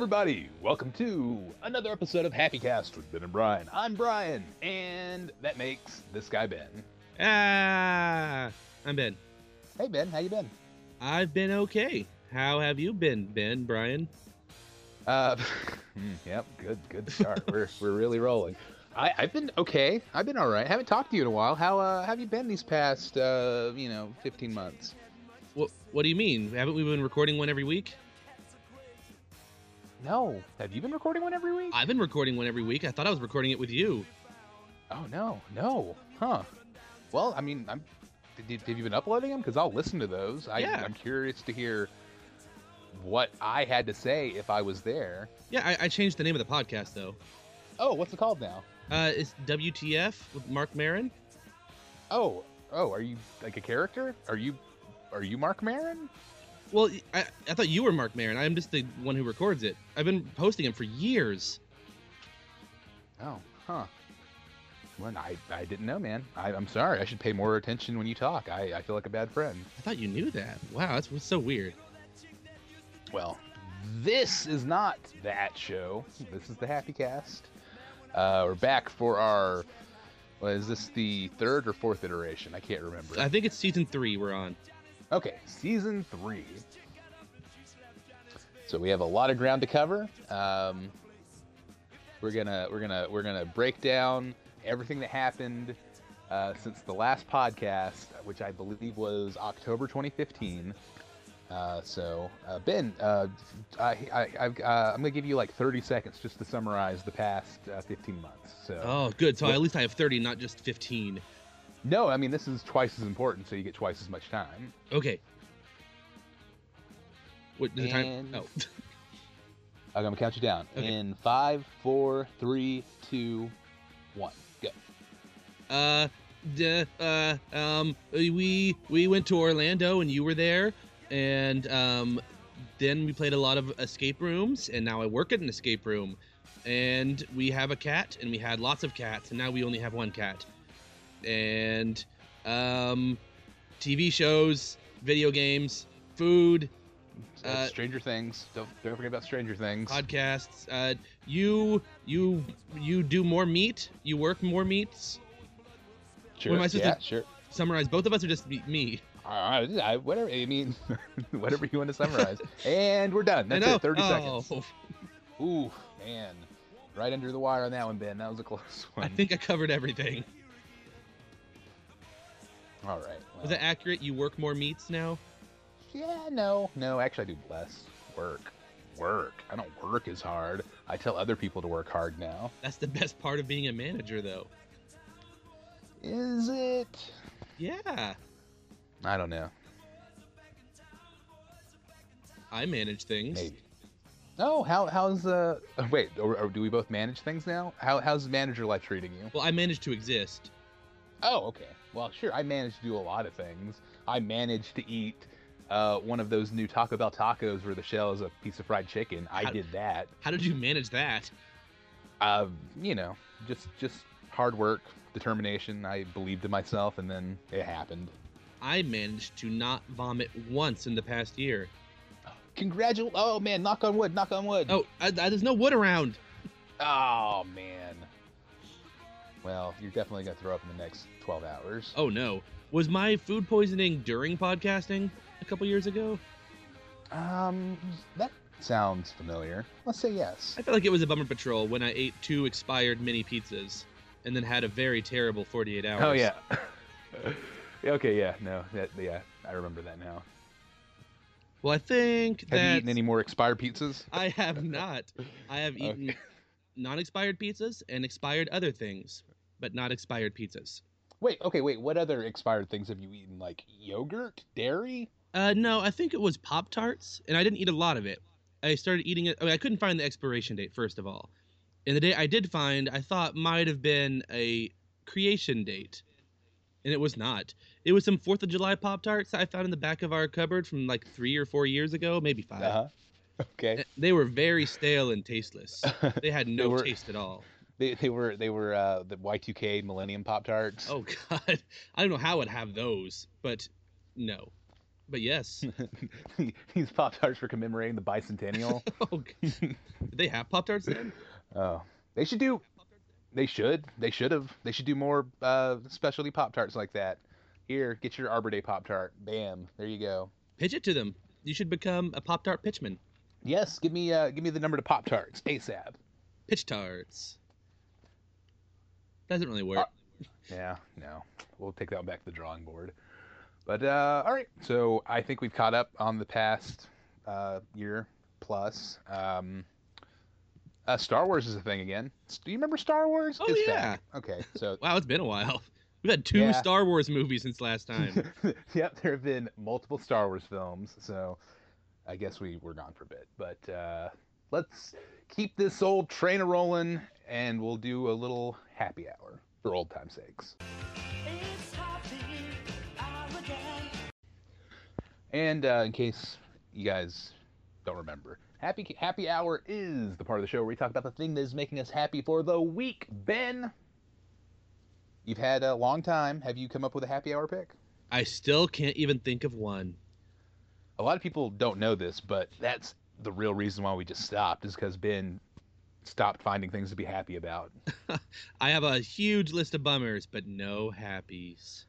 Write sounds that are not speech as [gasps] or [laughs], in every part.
Everybody. Welcome to another episode of Happy Cast with Ben and Brian. I'm Brian, and that makes this guy Ben. Ah, I'm Ben. Hey, Ben, how you been? I've been okay. How have you been, Ben, Brian? Uh, [laughs] hmm, yep, good, good start. we're we're really rolling. I, I've been okay. I've been all right. Haven't talked to you in a while. How uh, have you been these past, uh, you know, 15 months? What What do you mean? Haven't we been recording one every week? No. Have you been recording one every week? I've been recording one every week. I thought I was recording it with you. Oh no, no, huh? Well, I mean, I'm. Did, have you been uploading them? Because I'll listen to those. I, Yeah. I'm curious to hear what I had to say if I was there. Yeah, I, I changed the name of the podcast though. Oh, what's it called now? Uh, it's WTF with Marc Maron. Oh, oh, are you like a character? Are you, are you Marc Maron? Well, I, I thought you were Marc Maron. I'm just the one who records it. I've been posting him for years. Oh, huh. Well, I, I didn't know, man. I, I'm sorry. I should pay more attention when you talk. I, I feel like a bad friend. I thought you knew that. Wow, that's what's so weird. Well, this is not that show. This is the Happy Cast. Uh, we're back for our. Is this the third or fourth iteration? I can't remember. I think it's season three we're on. Okay, season three. So we have a lot of ground to cover. Um, we're gonna we're gonna we're gonna break down everything that happened uh, since the last podcast, which I believe was October 2015. Uh, so uh, Ben, uh, I, I, I've, uh, I'm gonna give you like 30 seconds just to summarize the past uh, 15 months. So Oh, good. So Well- at least I have 30, not just 15. No, I mean this is twice as important, so you get twice as much time. Okay. What does the time? Oh, [laughs] I'm gonna count you down Okay. in five, four, three, two, one, go. uh, d- uh, um, we we went to Orlando and you were there, and um, then we played a lot of escape rooms, and now I work at an escape room, and we have a cat, and we had lots of cats, and now we only have one cat, and um, TV shows, video games, food, So Uh, Stranger Things. Don't don't forget about Stranger Things. podcasts. Uh, you you you do more meat. You work more meats. sure. what am I supposed yeah, to- sure. Summarize both of us, or just me- me? Uh, I, whatever. I mean, [laughs] whatever you want to summarize. [laughs] and we're done. That's it. 30 oh, seconds. Ooh, man. Right under the wire on that one, Ben. That was a close one. I think I covered everything. All right. Was well, that accurate? You work more meats now? Yeah, no, no. Actually, I do less work. Work. I don't work as hard. I tell other people to work hard now. That's the best part of being a manager, though. Is it? Yeah, I don't know. I manage things. Maybe. Oh, how how's uh? [laughs] Wait, or, or do we both manage things now? How how's manager life treating you? Well, I manage to exist. Oh, okay. Well, sure. I managed to do a lot of things. I managed to eat uh, one of those new Taco Bell tacos where the shell is a piece of fried chicken. I How- did that. How did you manage that? Uh, you know, just just hard work, determination. I believed in myself, and then it happened. I managed to not vomit once in the past year. Congratulations! Oh man, knock on wood, knock on wood. Oh, I, I, there's no wood around. Oh man. Well, you're definitely gonna throw up in the next 12 hours. Oh no, was my food poisoning during podcasting a couple years ago? Um, that sounds familiar. Let's say yes. I felt like it was a bummer patrol when I ate two expired mini pizzas and then had a very terrible 48 hours. Oh yeah. [laughs] Okay, yeah, no, that, yeah, I remember that now. Well, I think Have that Have you eaten any more expired pizzas? I have not. I have [laughs] Okay. Non-expired pizzas and expired other things, but not expired pizzas. Wait, okay, wait. What other expired things have you eaten? Like yogurt, dairy? Uh, no, I think it was Pop Tarts, and I didn't eat a lot of it. I started eating it. I, mean, I couldn't find the expiration date first of all, and the day I did find, I thought might have been a creation date, and it was not. It was some Fourth of July Pop Tarts I found in the back of our cupboard from like three or four years ago, maybe 5 Uh huh. Okay. They were very stale and tasteless. [laughs] They had no were- taste at all. They, they were they were uh, the Y2K Millennium Pop Tarts. Oh [laughs] God, I don't know how I'd have those, but no. but yes. [laughs] These Pop Tarts were commemorating the bicentennial. oh, did they have Pop Tarts then? Oh, they should do. They should. They should have. They should do more uh, specialty Pop Tarts like that. Here, get your Arbor Day Pop Tart. Bam, there you go. Pitch it to them. You should become a Pop Tart pitchman. Yes, give me uh, give me the number to Pop Tarts ASAP. Pitch tarts. Doesn't really work. Yeah, no, we'll take that one back to the drawing board. But uh, all right, so I think we've caught up on the past uh, year plus. Um, uh, Star Wars is a thing again. Do you remember Star Wars? Oh, It's yeah. back. Okay, so [laughs] wow, it's been a while. We've had two Yeah. Star Wars movies since last time. [laughs] yep, there have been multiple Star Wars films, so I guess we were gone for a bit. But uh, let's keep this old train a rolling, and we'll do a little happy hour for old time's sakes. It's happy hour again. And uh, in case you guys don't remember, happy happy hour is the part of the show where we talk about the thing that is making us happy for the week. Ben, you've had a long time. Have you come up with a happy hour pick? I still can't even think of one. A lot of people don't know this, but that's the real reason why we just stopped is because Ben stopped finding things to be happy about. [laughs] I have a huge list of bummers, but no happies.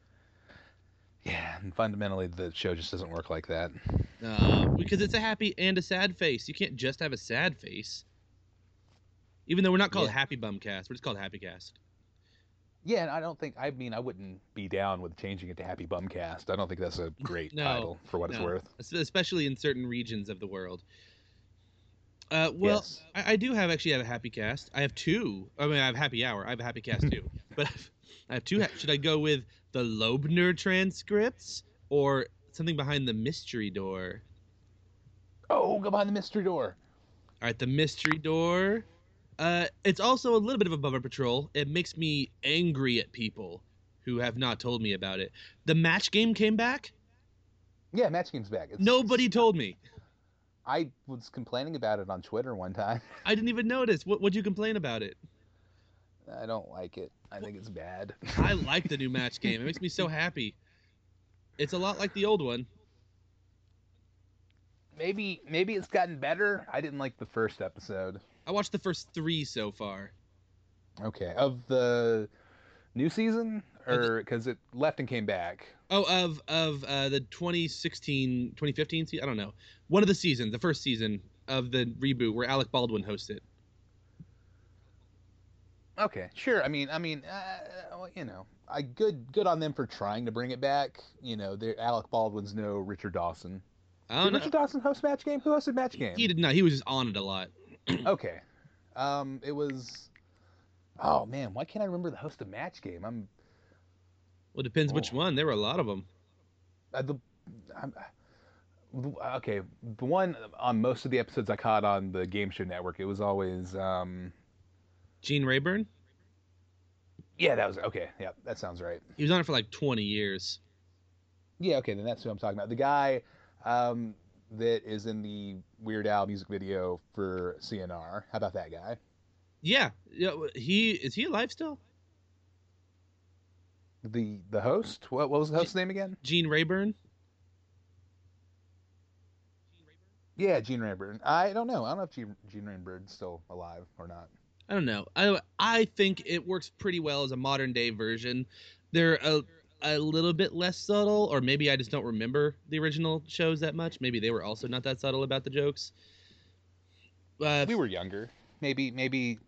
Yeah, and fundamentally the show just doesn't work like that. Uh, because it's a happy and a sad face. You can't just have a sad face. Even though we're not called Yeah. Happy Bumcast, we're just called Happy Cast. Yeah, and I don't think I mean I wouldn't be down with changing it to Happy Bumcast. I don't think that's a [laughs] great No, title for what it's worth. Especially in certain regions of the world. Uh, well, Yes. I, I do have actually have a happy cast. I have two. I mean, I have happy hour. I have a happy cast too. [laughs] but I've, I have two. Ha- should I go with the Loebner transcripts or something behind the mystery door? Oh, go behind the mystery door. All right, the mystery door. Uh, it's also a little bit of a bummer patrol. It makes me angry at people who have not told me about it. The match game came back. Yeah, Match Game's back. It's, Nobody told me. I was complaining about it on Twitter one time. [laughs] I didn't even notice. What would you complain about it? I don't like it. I think it's bad. I [laughs] like the new match game. It makes me so happy. It's a lot like the old one. maybe maybe it's gotten better. I didn't like the first episode. I watched the first three so far. Okay, of the new season, or because it left and came back. Oh, of of uh, the 2016, 2015 season. I don't know. One of the seasons, the first season of the reboot where Alec Baldwin hosted. Okay, sure. I mean, I mean, uh, well, you know, I good good on them for trying to bring it back. You know, Alec Baldwin's no Richard Dawson. I Did know. Richard Dawson host Match Game? Who hosted Match Game? He did not. He was just on it a lot. [clears throat] Okay, um, it was. Oh man, why can't I remember the host of Match Game? I'm Well, it depends which Oh. one. There were a lot of them. uh, the. I'm, okay, the one on most of the episodes I caught on the Game Show Network, it was always. Um, Gene Rayburn. yeah, that was okay. Yeah, that sounds right. He was on it for like 20 years. Yeah, okay, then that's who I'm talking about. The guy um, that is in the Weird Al music video for CNR. How about that guy? Yeah, yeah. He is he alive still? The the host? What, what was the host's name again? Gene Rayburn. Gene Rayburn? Yeah, Gene Rayburn. I don't know. I don't know if Gene, Gene Rayburn's still alive or not. I don't know. I I think it works pretty well as a modern day version. They're a a little bit less subtle, or maybe I just don't remember the original shows that much. Maybe they were also not that subtle about the jokes. Uh, We were younger. Maybe maybe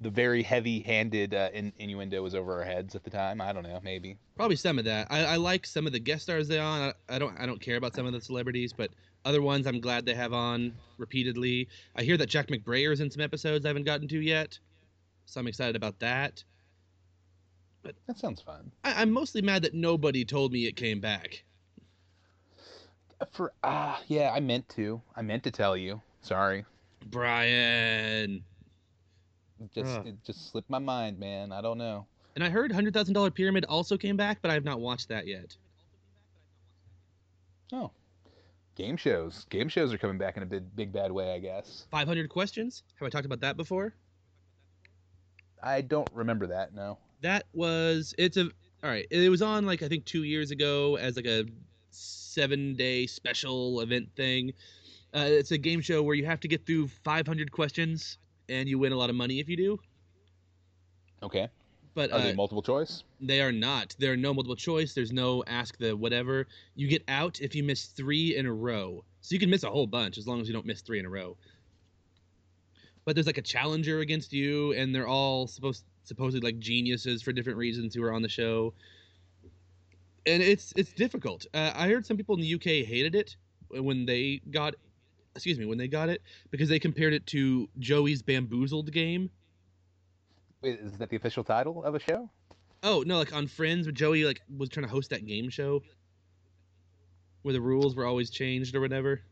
the very heavy-handed uh, in, innuendo was over our heads at the time. I don't know. Maybe. probably some of that. I, I like some of the guest stars they on. I, I don't I don't care about some of the celebrities, but other ones I'm glad they have on repeatedly. I hear that Jack McBrayer's in some episodes I haven't gotten to yet, so I'm excited about that. That sounds fun. I, I'm mostly mad that nobody told me it came back. For ah, yeah, I meant to. I meant to tell you. Sorry. Brian. Just it just slipped my mind, man. I don't know. And I heard Hundred Thousand Dollar Pyramid also came back, but I have not watched that yet. Oh. Game shows. Game shows are coming back in a big, big bad way, I guess. Five hundred questions. Have I talked about that before? I don't remember that, no. That was it's a all right. It was on like I think two years ago as like a seven day special event thing. Uh, it's a game show where you have to get through 500 questions and you win a lot of money if you do. Okay. But Are uh, they multiple choice? they are not. There are no multiple choice. There's no ask the whatever. You get out if you miss three in a row. So you can miss a whole bunch as long as you don't miss three in a row. But there's like a challenger against you, and they're all supposed supposedly like geniuses for different reasons who are on the show. And it's it's difficult. Uh, I heard some people in the UK hated it when they got, excuse me, when they got it because they compared it to Joey's Bamboozled game. Wait, Is that the official title of a show? Oh no, like on Friends, when Joey like was trying to host that game show where the rules were always changed or whatever.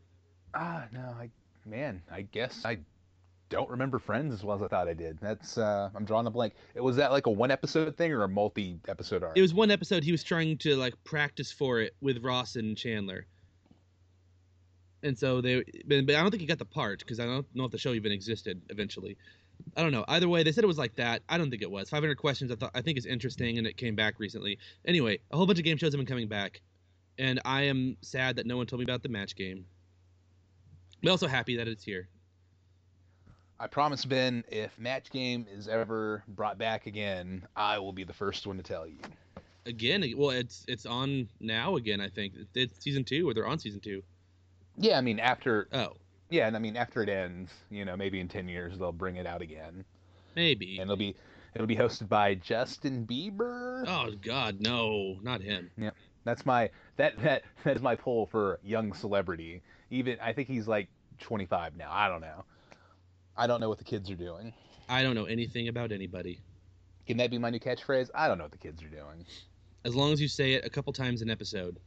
Ah, no, I man, I guess I don't remember Friends as well as I thought I did. That's uh I'm drawing a blank. It Was that like a one episode thing or a multi episode arc? It was one episode he was trying to like practice for it with Ross and Chandler. And so they, but I don't think he got the part because I don't know if the show even existed eventually. I don't know. Either way, they said it was like that. I don't think it was. 500 questions. I thought I think is interesting, and it came back recently. Anyway, a whole bunch of game shows have been coming back, and I am sad that no one told me about the match game. But also happy that it's here. I promise Ben, if Match Game is ever brought back again, I will be the first one to tell you. again well it's it's on now again i think it's season two or they're on season two. Yeah, I mean after Oh, yeah, and I mean after it ends, you know, maybe in 10 years they'll bring it out again. maybe And it'll be it'll be hosted by Justin Bieber. oh god no not him Yeah, That's my that that that is my poll for young celebrity. Even I think he's like 25 now. I don't know. I don't know what the kids are doing. i don't know anything about anybody Can that be my new catchphrase? I don't know what the kids are doing. as long as you say it a couple times an episode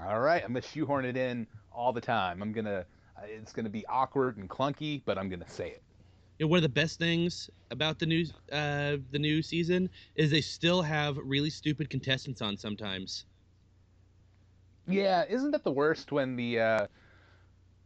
All right, I'm gonna shoehorn it in all the time. I'm gonna. uh, It's gonna be awkward and clunky, but I'm gonna say it. you know one of the best things about the new uh the new season is they still have really stupid contestants on sometimes Yeah, isn't that the worst when the uh,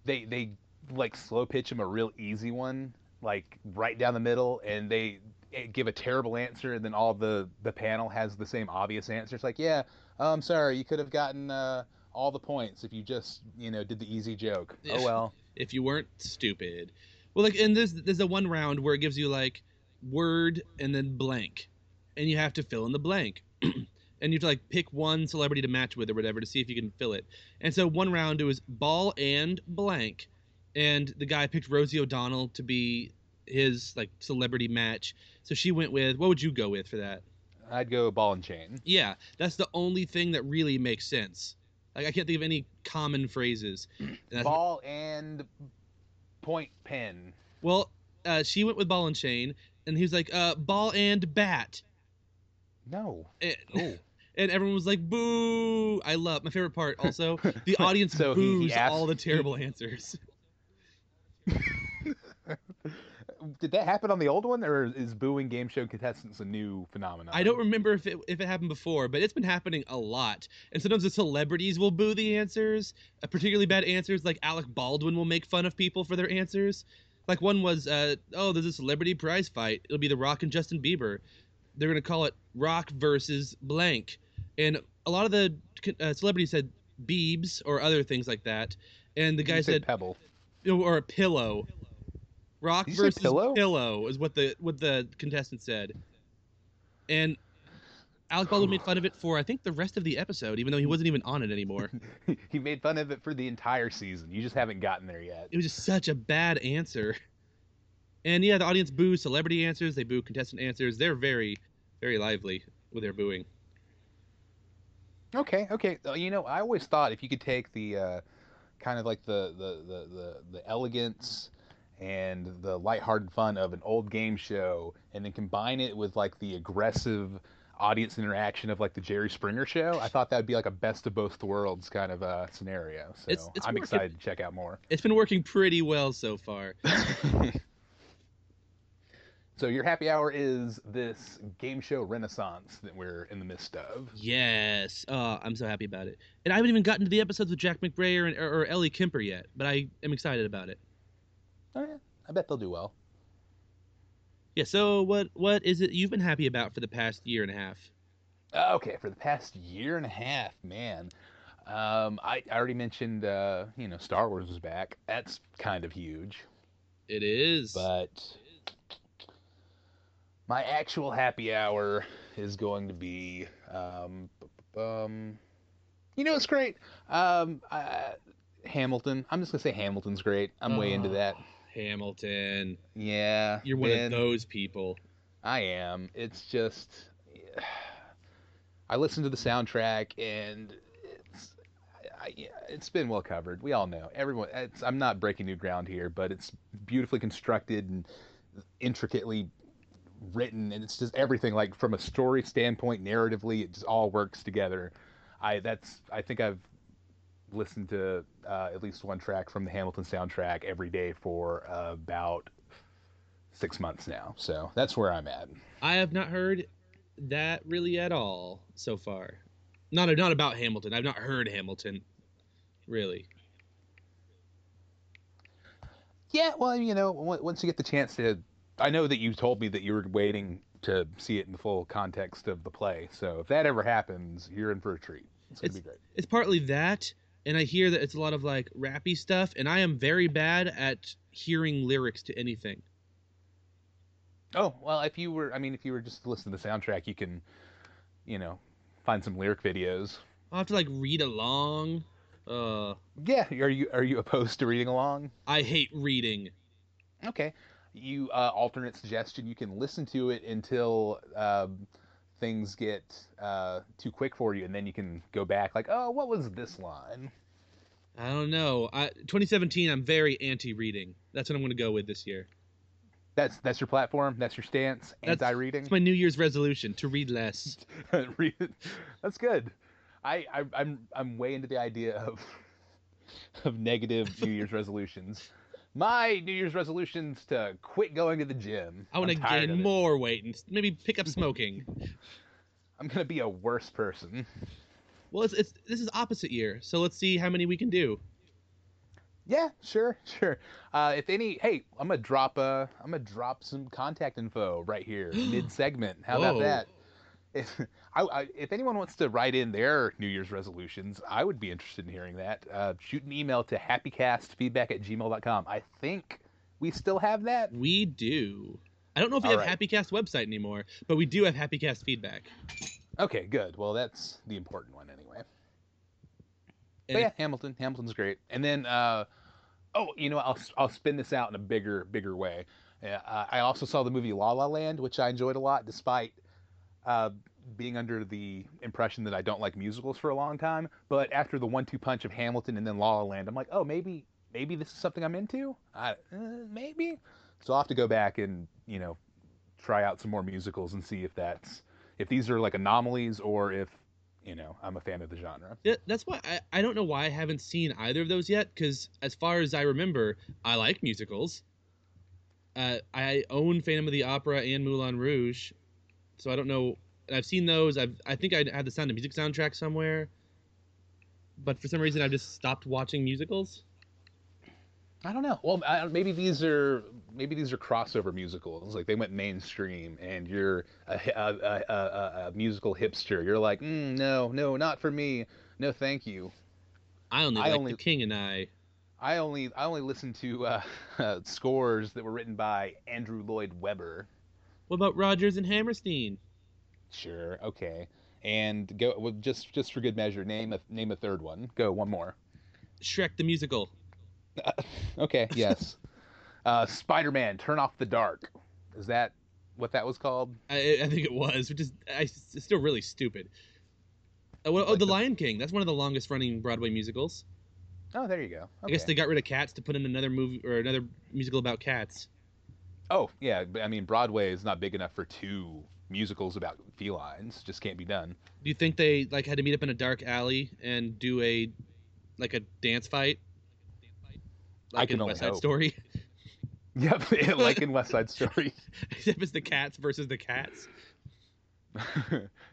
they they like slow pitch him a real easy one, like right down the middle, and they eh, give a terrible answer, and then all the the panel has the same obvious answer. It's like, yeah, I'm sorry, you could have gotten uh, all the points if you just you know did the easy joke. Yeah. [laughs] Oh well. if you weren't stupid. Well, like, and there's there's a one round where it gives you like word and then blank, and you have to fill in the blank, [clears throat] and you have to like pick one celebrity to match with or whatever to see if you can fill it. And so one round it was ball and blank, and the guy picked Rosie O'Donnell to be his like celebrity match. So she went with what would you go with for that? I'd go ball and chain. Yeah, that's the only thing that really makes sense. Like I can't think of any common phrases. [clears throat] And Ball and point pen. Well, uh, she went with ball and chain, and he was like, uh, ball and bat. No. And, Oh. [laughs] and everyone was like, boo. I love my favorite part [laughs] also. The audience So he- he boos asked- all the terrible answers. Did that happen on the old one, or is booing game show contestants a new phenomenon? I don't remember if it if it happened before, but it's been happening a lot. And sometimes the celebrities will boo the answers, uh, particularly bad answers. Like Alec Baldwin will make fun of people for their answers. Like one was, uh, oh, there's a celebrity prize fight. It'll be The Rock and Justin Bieber. They're gonna call it Rock versus blank, and a lot of the uh, celebrities said Beebs or other things like that. And the guy said said, pebble. or a pillow. Rock Did you say versus pillow? pillow is what the what the contestant said, and Alec Baldwin made fun of it for I think the rest of the episode, even though he wasn't even on it anymore. [laughs] he made fun of it for the entire season. You just haven't gotten there yet. It was just such a bad answer. And yeah, the audience boos celebrity answers, they boo contestant answers. They're very, very lively with their booing. Okay, okay. Uh, You know, I always thought if you could take the uh, kind of like the the, the, the the elegance and the lighthearted fun of an old game show and then combine it with like the aggressive audience interaction of like the Jerry Springer show, I thought that would be like a best of both worlds kind of uh, scenario. So It's- it's I'm working. excited to check out more. It's been working pretty well so far. [laughs] [laughs] so your happy hour is this game show renaissance that we're in the midst of. Yes. Oh, I'm so happy about it. And I haven't even gotten to the episodes with Jack McBrayer and, or, or Ellie Kemper yet, but I am excited about it. Oh. I bet they'll do well. Yeah. So what what is it you've been happy about for the past year and a half? Okay, for the past year and a half, man. Um, I, I already mentioned, uh, you know, Star Wars is back. That's kind of huge. It is. But my actual happy hour is going to be, um, um, you know, it's great. Um, uh, Hamilton. I'm just gonna say Hamilton's great. I'm way into Oh, that. Hamilton. Yeah, You're one Ben, of those people. I am. It's just, [sighs] I listened to the soundtrack and it's, I, yeah, it's been well covered. We all know. Everyone. It's, I'm not breaking new ground here, but it's beautifully constructed and intricately written, and it's just everything. Like from a story standpoint, narratively, it just all works together. I that's. I think I've listened to uh, at least one track from the Hamilton soundtrack every day for about six months now. So that's where I'm at. I have not heard that really at all so far. Not not about Hamilton. I've not heard Hamilton. Really. Yeah, well, you know, once you get the chance to, I know that you told me that you were waiting to see it in the full context of the play. So if that ever happens, you're in for a treat. It's gonna It's- be great. It's partly that, and I hear that it's a lot of like rappy stuff, and I am very bad at hearing lyrics to anything. Oh well, if you were, I mean, if you were just to listen to the soundtrack, you can, you know, find some lyric videos. I'll have to like read along. Uh, Yeah, are you are you opposed to reading along? I hate reading. Okay, you uh, alternate suggestion. You can listen to it until um, things get uh, too quick for you, and then you can go back like, oh, what was this line? I don't know. I 2017. I'm very anti-reading. That's what I'm going to go with this year. That's that's your platform. That's your stance. Anti-reading. It's my New Year's resolution to read less. [laughs] Read. That's good. I, I I'm I'm way into the idea of [laughs] of negative New Year's [laughs] resolutions. My New Year's resolutions to quit going to the gym. I want to gain more weight and maybe pick up smoking. I'm gonna be a worse person. Well, it's, it's this is opposite year, so let's see how many we can do. Yeah, sure, [laughs] sure. Uh, if any, hey, I'm gonna drop uh, I'm gonna drop some contact info right here [gasps] mid segment. How about that? If [laughs] I, I, if anyone wants to write in their New Year's resolutions, I would be interested in hearing that. Uh, shoot an email to happycastfeedback at gmail.com. I think we still have that. We do. I don't know if we All have right. HappyCast website anymore, but we do have HappyCast feedback. Okay, good. Well, that's the important one anyway. But yeah, Hamilton. Hamilton's great. And then, uh, oh, you know, I'll I'll spin this out in a bigger bigger way. Yeah, uh, I also saw the movie La La Land, which I enjoyed a lot, despite uh, being under the impression that I don't like musicals for a long time. But after the one-two punch of Hamilton and then La La Land, I'm like, oh, maybe maybe this is something I'm into. I, uh, maybe. So I'll have to go back and you know try out some more musicals and see if that's if these are like anomalies or if you know I'm a fan of the genre. Yeah, that's why I, I don't know why I haven't seen either of those yet. Because as far as I remember, I like musicals. Uh, I own Phantom of the Opera and Moulin Rouge, so I don't know. And I've seen those. I've I think I had the Sound of Music soundtrack somewhere, but for some reason I've just stopped watching musicals. I don't know. Well, I, maybe these are maybe these are crossover musicals. Like they went mainstream, and you're a, a, a, a, a musical hipster. You're like, mm, no, no, not for me. No, thank you. I only I like only- The King and I. I only I only listen to [laughs] uh, scores that were written by Andrew Lloyd Webber. What about Rodgers and Hammerstein? Sure, okay. And go well, just just for good measure. Name a name a third one. Go one more. Shrek the Musical. [laughs] Okay, yes. uh, Spider-Man: Turn Off the Dark. Is that what that was called? I, I think it was, which is I, it's still really stupid. Uh, well, oh, Like The the- Lion King. That's one of the longest running Broadway musicals. Oh, there you go. I guess they got rid of cats to put in another movie or another musical about cats. Oh yeah, I mean Broadway is not big enough for two musicals about felines. Just can't be done. Do you think they like had to meet up in a dark alley and do a like a dance fight? I Like can in only West Side hope. Story, [laughs] Yep, [laughs] like in West Side Story. [laughs] except it's the cats versus the cats.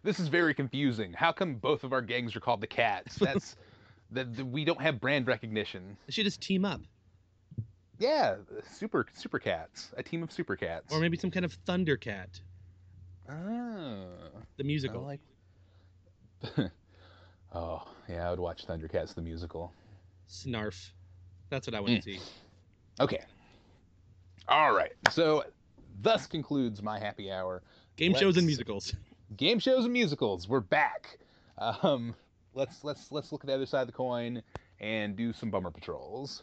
this is very confusing. How come both of our gangs are called the Cats? That's that that we don't have brand recognition. They should just team up, Yeah, super super cats, a team of super cats. or maybe some kind of Thundercat, oh, ah. the I musical. like. Oh yeah, I would watch Thundercats the musical. Snarf. That's what I want to see. Okay. All right. So, thus concludes my happy hour. Game shows and musicals. [laughs] Game shows and musicals. We're back. Um, let's let's let's look at the other side of the coin and do some bummer patrols.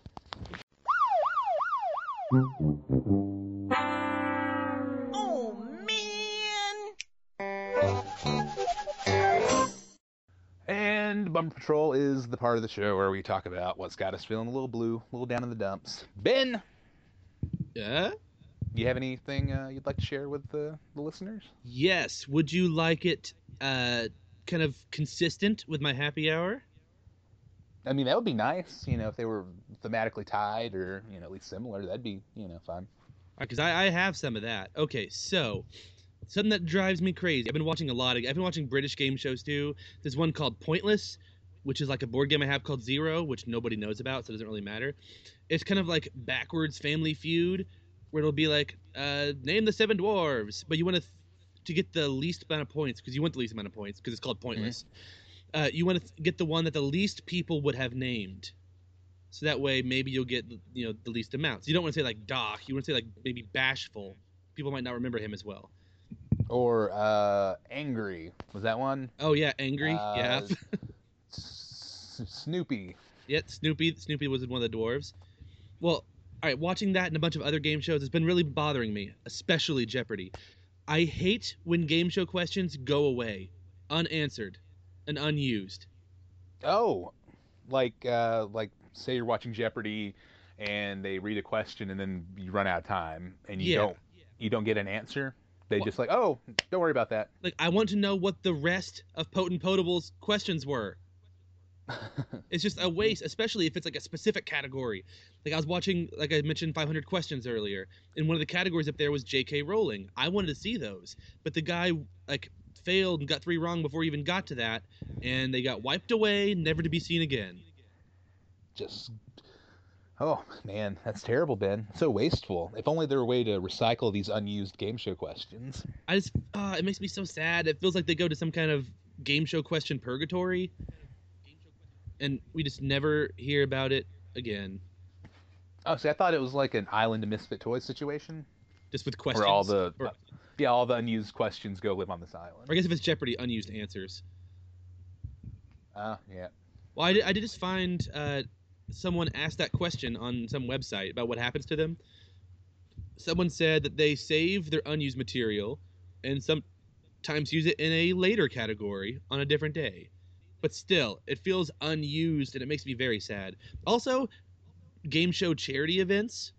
And bummer patrol is the part of the show where we talk about what's got us feeling a little blue, a little down in the dumps. Ben, Yeah. you have anything uh, you'd like to share with the, the listeners? Yes. Would you like it uh kind of consistent with my happy hour? I mean, that would be nice, you know, if they were thematically tied or you know at least similar. That'd be you know fun. Because I, I have some of that. Okay, so something that drives me crazy. I've been watching a lot of. I've been watching British game shows too. There's one called Pointless, which is like a board game I have called Zero, which nobody knows about, so it doesn't really matter. It's kind of like backwards Family Feud, where it'll be like, uh, name the seven dwarves, but you want to th- to get the least amount of points because you want the least amount of points because it's called Pointless. Uh, you want to th- get the one that the least people would have named. So that way, maybe you'll get you know the least amounts. You don't want to say like Doc. You want to say like maybe Bashful. People might not remember him as well. Or uh, angry was that one? Oh yeah, Angry. Uh, yeah, S- Snoopy. yeah. Snoopy. Snoopy was one of the dwarves. Well, all right. Watching that and a bunch of other game shows has been really bothering me, especially Jeopardy. I hate when game show questions go away, unanswered, and unused. Oh, like uh, like say you're watching Jeopardy and they read a question and then you run out of time and you Yeah. don't you don't get an answer. They just like, oh, don't worry about that. Like I want to know what the rest of Potent Potable's questions were. [laughs] It's just a waste, especially if it's like a specific category. Like I was watching, like I mentioned, 500 questions earlier, and one of the categories up there was J.K. Rowling. I wanted to see those, but the guy like failed and got three wrong before he even got to that, and they got wiped away, never to be seen again. just oh man, that's terrible, Ben. So wasteful. If only there were a way to recycle these unused game show questions. I just, uh, it makes me so sad. It feels like they go to some kind of game show question purgatory, and we just never hear about it again. Oh, see, I thought it was like an Island of Misfit Toys situation, Just with questions. where all the or- yeah, all the unused questions go live on this island. I guess if it's Jeopardy, unused answers. Ah, yeah. Well, I did, I did just find uh, someone asked that question on some website about what happens to them. Someone said that they save their unused material and sometimes use it in a later category on a different day. But still, it feels unused and it makes me very sad. Also, game show charity events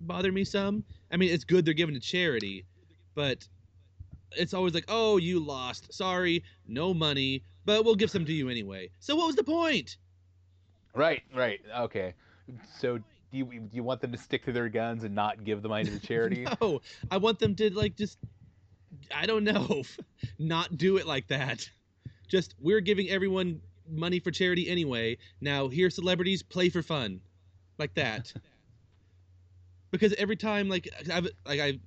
bother me some. I mean, it's good they're given to charity, but it's always like, oh, you lost. Sorry, no money, but we'll give some to you anyway. So what was the point? Right, right. Okay. So do you do you want them to stick to their guns and not give the money to the [laughs] charity? No, I want them to like just, I don't know, [laughs] not do it like that. Just we're giving everyone money for charity anyway. Now here, celebrities play for fun, like that. because every time, like I've like I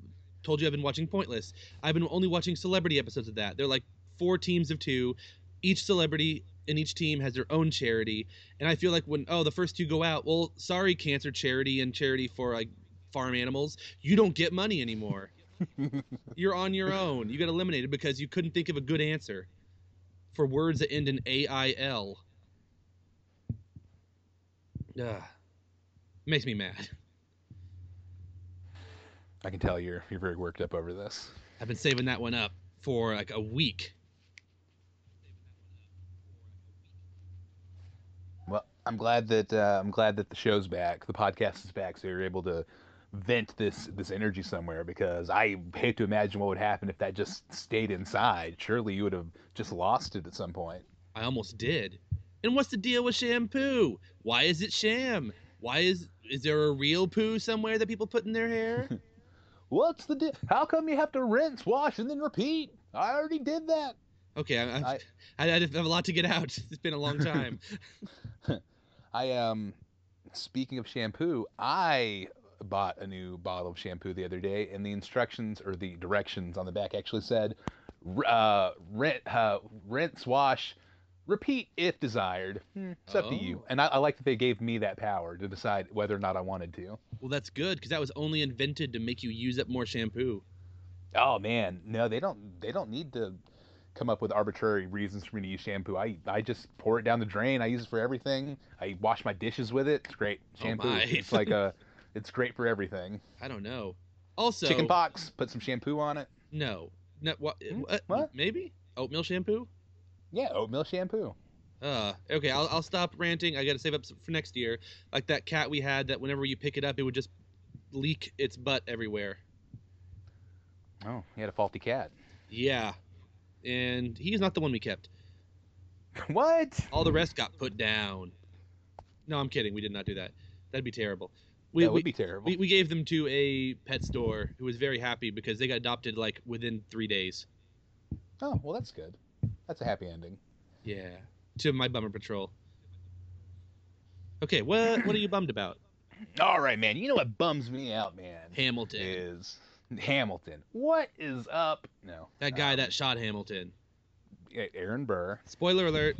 told you, I've been watching Pointless. I've been only watching celebrity episodes of that. They're like four teams of two. Each celebrity in each team has their own charity, and I feel like when oh the first two go out, well sorry cancer charity and charity for like farm animals, you don't get money anymore. [laughs] You're on your own. You got eliminated because you couldn't think of a good answer for words that end in A I L. Ugh. Makes me mad. I can tell you're you're very worked up over this. I've been saving that one up for like a week. Well, I'm glad that uh, I'm glad that the show's back, the podcast is back, so you're able to vent this this energy somewhere. Because I hate to imagine what would happen if that just stayed inside. Surely you would have just lost it at some point. I almost did. And what's the deal with shampoo? Why is it sham? Why is is there a real poo somewhere that people put in their hair? [laughs] What's the di- How come you have to rinse, wash, and then repeat? I already did that. Okay, I, I- I, I have a lot to get out. [laughs] It's been a long time. [laughs] I um, speaking of shampoo, I bought a new bottle of shampoo the other day, and the instructions or the directions on the back actually said, uh, rinse, uh, rinse, wash, repeat if desired. Hmm, it's up to you. Oh. And I, I like that they gave me that power to decide whether or not I wanted to. Well, that's good because that was only invented to make you use up more shampoo. Oh man, no, they don't. They don't need to come up with arbitrary reasons for me to use shampoo. I I just pour it down the drain. I use it for everything. I wash my dishes with it. It's great. Oh, Shampoo. my. it's like a. [laughs] It's great for everything. I don't know. Also, Chicken pox. Put some shampoo on it. No, no. What? Hmm? what? What? Maybe oatmeal shampoo. Yeah, oatmeal shampoo. Uh, okay, I'll, I'll stop ranting. I gotta save up for next year. Like that cat we had that whenever you pick it up, it would just leak its butt everywhere. Oh, you had a faulty cat. Yeah, and he's not the one we kept. [laughs] what? All the rest got put down. No, I'm kidding. We did not do that. That'd be terrible. We, that we, would be terrible. we, we gave them to a pet store who was very happy because they got adopted like within three days. Oh, well, that's good. That's a happy ending. Yeah, to my bummer patrol. Okay, what what are you bummed about? All right, man. You know what bums me out, man? Hamilton. Is Hamilton. What is up? No. That guy um, that shot Hamilton. Aaron Burr. Spoiler alert.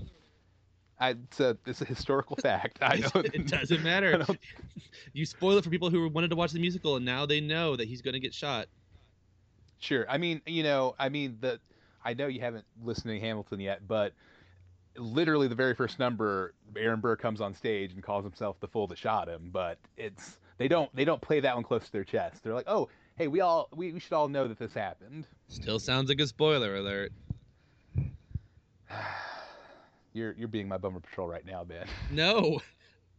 I, it's a it's a historical [laughs] fact. I know it doesn't matter. [laughs] You spoil it for people who wanted to watch the musical, and now they know that he's going to get shot. Sure. I mean, you know, I mean the I know you haven't listened to Hamilton yet, but literally the very first number, Aaron Burr comes on stage and calls himself the fool that shot him. But it's they don't they don't play that one close to their chest. They're like, oh, hey, we all we, we should all know that this happened. Still sounds like a spoiler alert. [sighs] You're you're being my bummer patrol right now, Ben. [laughs] No,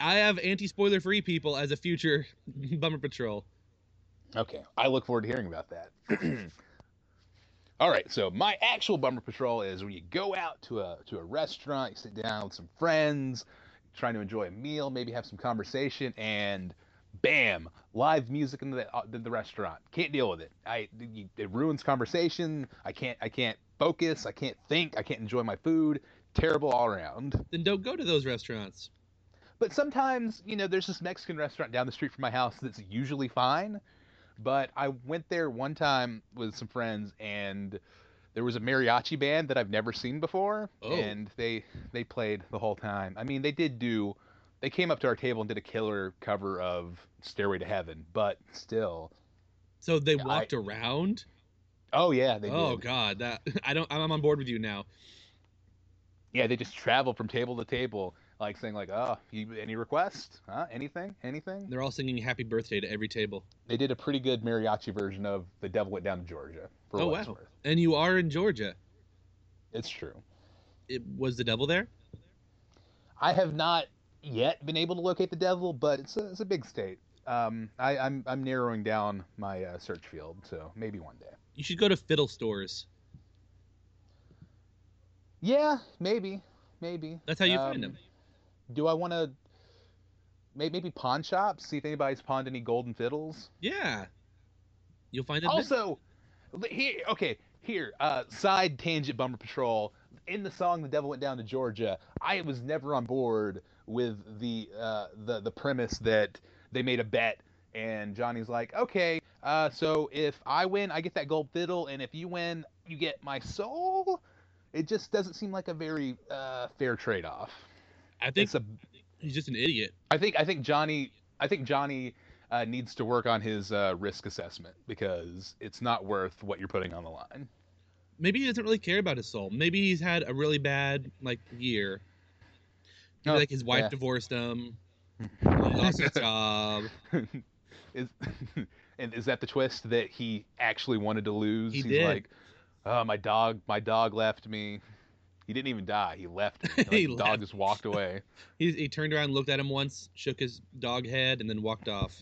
I have anti-spoiler free people as a future [laughs] bummer patrol. Okay, I look forward to hearing about that. [clears throat] All right, so my actual bummer patrol is when you go out to a to a restaurant, you sit down with some friends, trying to enjoy a meal, maybe have some conversation, and bam, live music in the uh, the, the restaurant. Can't deal with it. I it ruins conversation. I can't I can't focus. I can't think. I can't enjoy my food. Terrible all around. Then don't go to those restaurants. But sometimes, you know, there's this Mexican restaurant down the street from my house that's usually fine. But I went there one time with some friends and there was a mariachi band that I've never seen before Oh. and they they played the whole time. I mean, they did do they came up to our table and did a killer cover of Stairway to Heaven, but still. So they Yeah, I- walked around. Oh yeah, they oh did. God, that [laughs] I don't. I'm on board with you now. Yeah, they just traveled from table to table like saying like, "Oh, you, any requests? Huh? Anything? Anything?" They're all singing "Happy Birthday" to every table. They did a pretty good mariachi version of "The Devil Went Down to Georgia." For Oh, wow. worth. And you are in Georgia. It's true. It was the devil there. I have not yet been able to locate the devil, but it's a, it's a big state. Um, I, I'm I'm narrowing down my uh, search field, so maybe one day. You should go to fiddle stores. Yeah, maybe, maybe. That's how you Um, find them. Do I want to? Maybe pawn shops. See if anybody's pawned any golden fiddles. Yeah. You'll find it. Also, here, okay, here, uh, side tangent bumper patrol. In the song "The Devil Went Down to Georgia," I was never on board with the uh, the the premise that they made a bet, and Johnny's like, "Okay, uh, so if I win, I get that gold fiddle, and if you win, you get my soul." It just doesn't seem like a very uh, fair trade-off. I think a he's just an idiot. I think I think Johnny I think Johnny uh, needs to work on his uh, risk assessment because it's not worth what you're putting on the line. Maybe he doesn't really care about his soul. Maybe he's had a really bad like year. Maybe, Oh, like his wife yeah. divorced him. [laughs] Lost his job. [laughs] is [laughs] and is that the twist that he actually wanted to lose? He He's did. like, oh my dog, my dog left me. He didn't even die. He left. Me. Like, He the dog just walked away. He, he turned around, looked at him once, shook his dog head, and then walked off.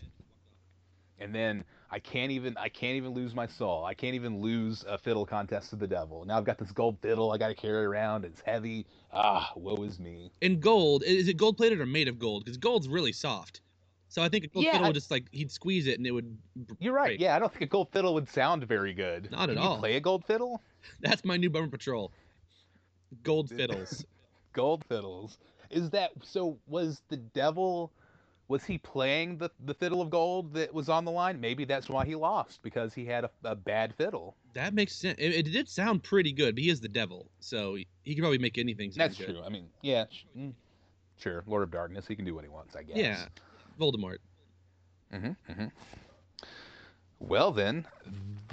And then I can't even I can't even lose my soul. I can't even lose a fiddle contest to the devil. Now I've got this gold fiddle I got to carry around. It's heavy. Ah, woe is me. And gold is it gold plated or made of gold? Because gold's really soft. So I think a gold Yeah, fiddle would just like he'd squeeze it and it would. You're right. break. Yeah, I don't think a gold fiddle would sound very good. Not at Can you all. play a gold fiddle? [laughs] That's my new bummer patrol. Gold [laughs] fiddles. Gold fiddles. Is that so? Was the devil was he playing the the fiddle of gold that was on the line? Maybe that's why he lost because he had a, a bad fiddle. That makes sense. It, it did sound pretty good, but he is the devil, so he, he can probably make anything sound That's good. true. I mean, yeah, sh- mm, sure. Lord of Darkness, he can do what he wants, I guess. Yeah, Voldemort. hmm hmm Well then,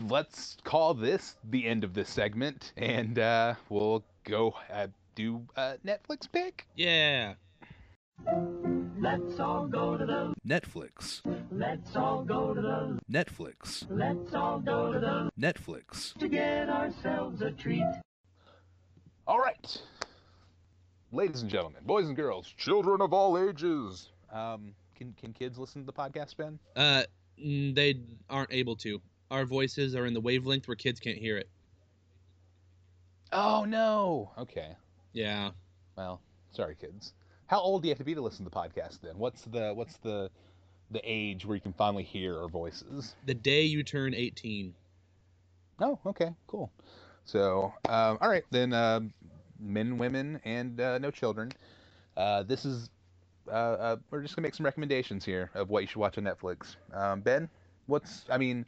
let's call this the end of this segment, and uh, we'll go uh, do a Netflix pick. Yeah. Let's all go to the, Netflix, let's all go to the, Netflix, let's all go to the, Netflix. to get ourselves a treat. All right, ladies and gentlemen, boys and girls, children of all ages. Um, can can kids listen to the podcast, Ben? Uh, they aren't able to. Our voices are in the wavelength where kids can't hear it. Oh no. Okay. Yeah. Well, sorry, kids. How old do you have to be to listen to the podcast? Then what's the what's the the age where you can finally hear our voices? The day you turn 18. Oh, okay, cool. So, um, all right, then, um men, women, and uh, no children. Uh, this is, uh, uh, we're just gonna make some recommendations here of what you should watch on Netflix. Um, ben, what's, I mean,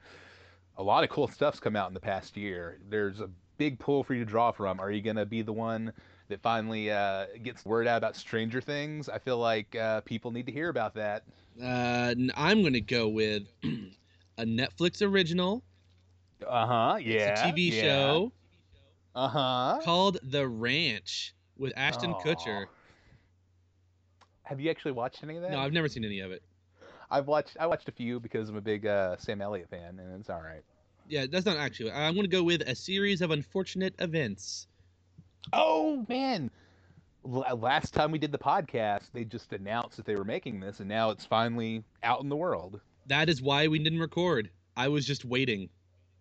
a lot of cool stuff's come out in the past year. There's a big pool for you to draw from. Are you gonna be the one that finally uh, gets word out about Stranger Things? I feel like uh, people need to hear about that. Uh, I'm gonna go with [clears throat] a Netflix original. Uh huh. Yeah. It's a TV show Uh huh. called The Ranch with Ashton Kutcher. Have you actually watched any of that? No, I've never seen any of it. I've watched I watched a few because I'm a big uh, Sam Elliott fan, and it's all right. Yeah, that's not actually. I'm gonna go with a series of unfortunate events. Oh man! Last time we did the podcast, they just announced that they were making this, and now it's finally out in the world. That is why we didn't record. I was just waiting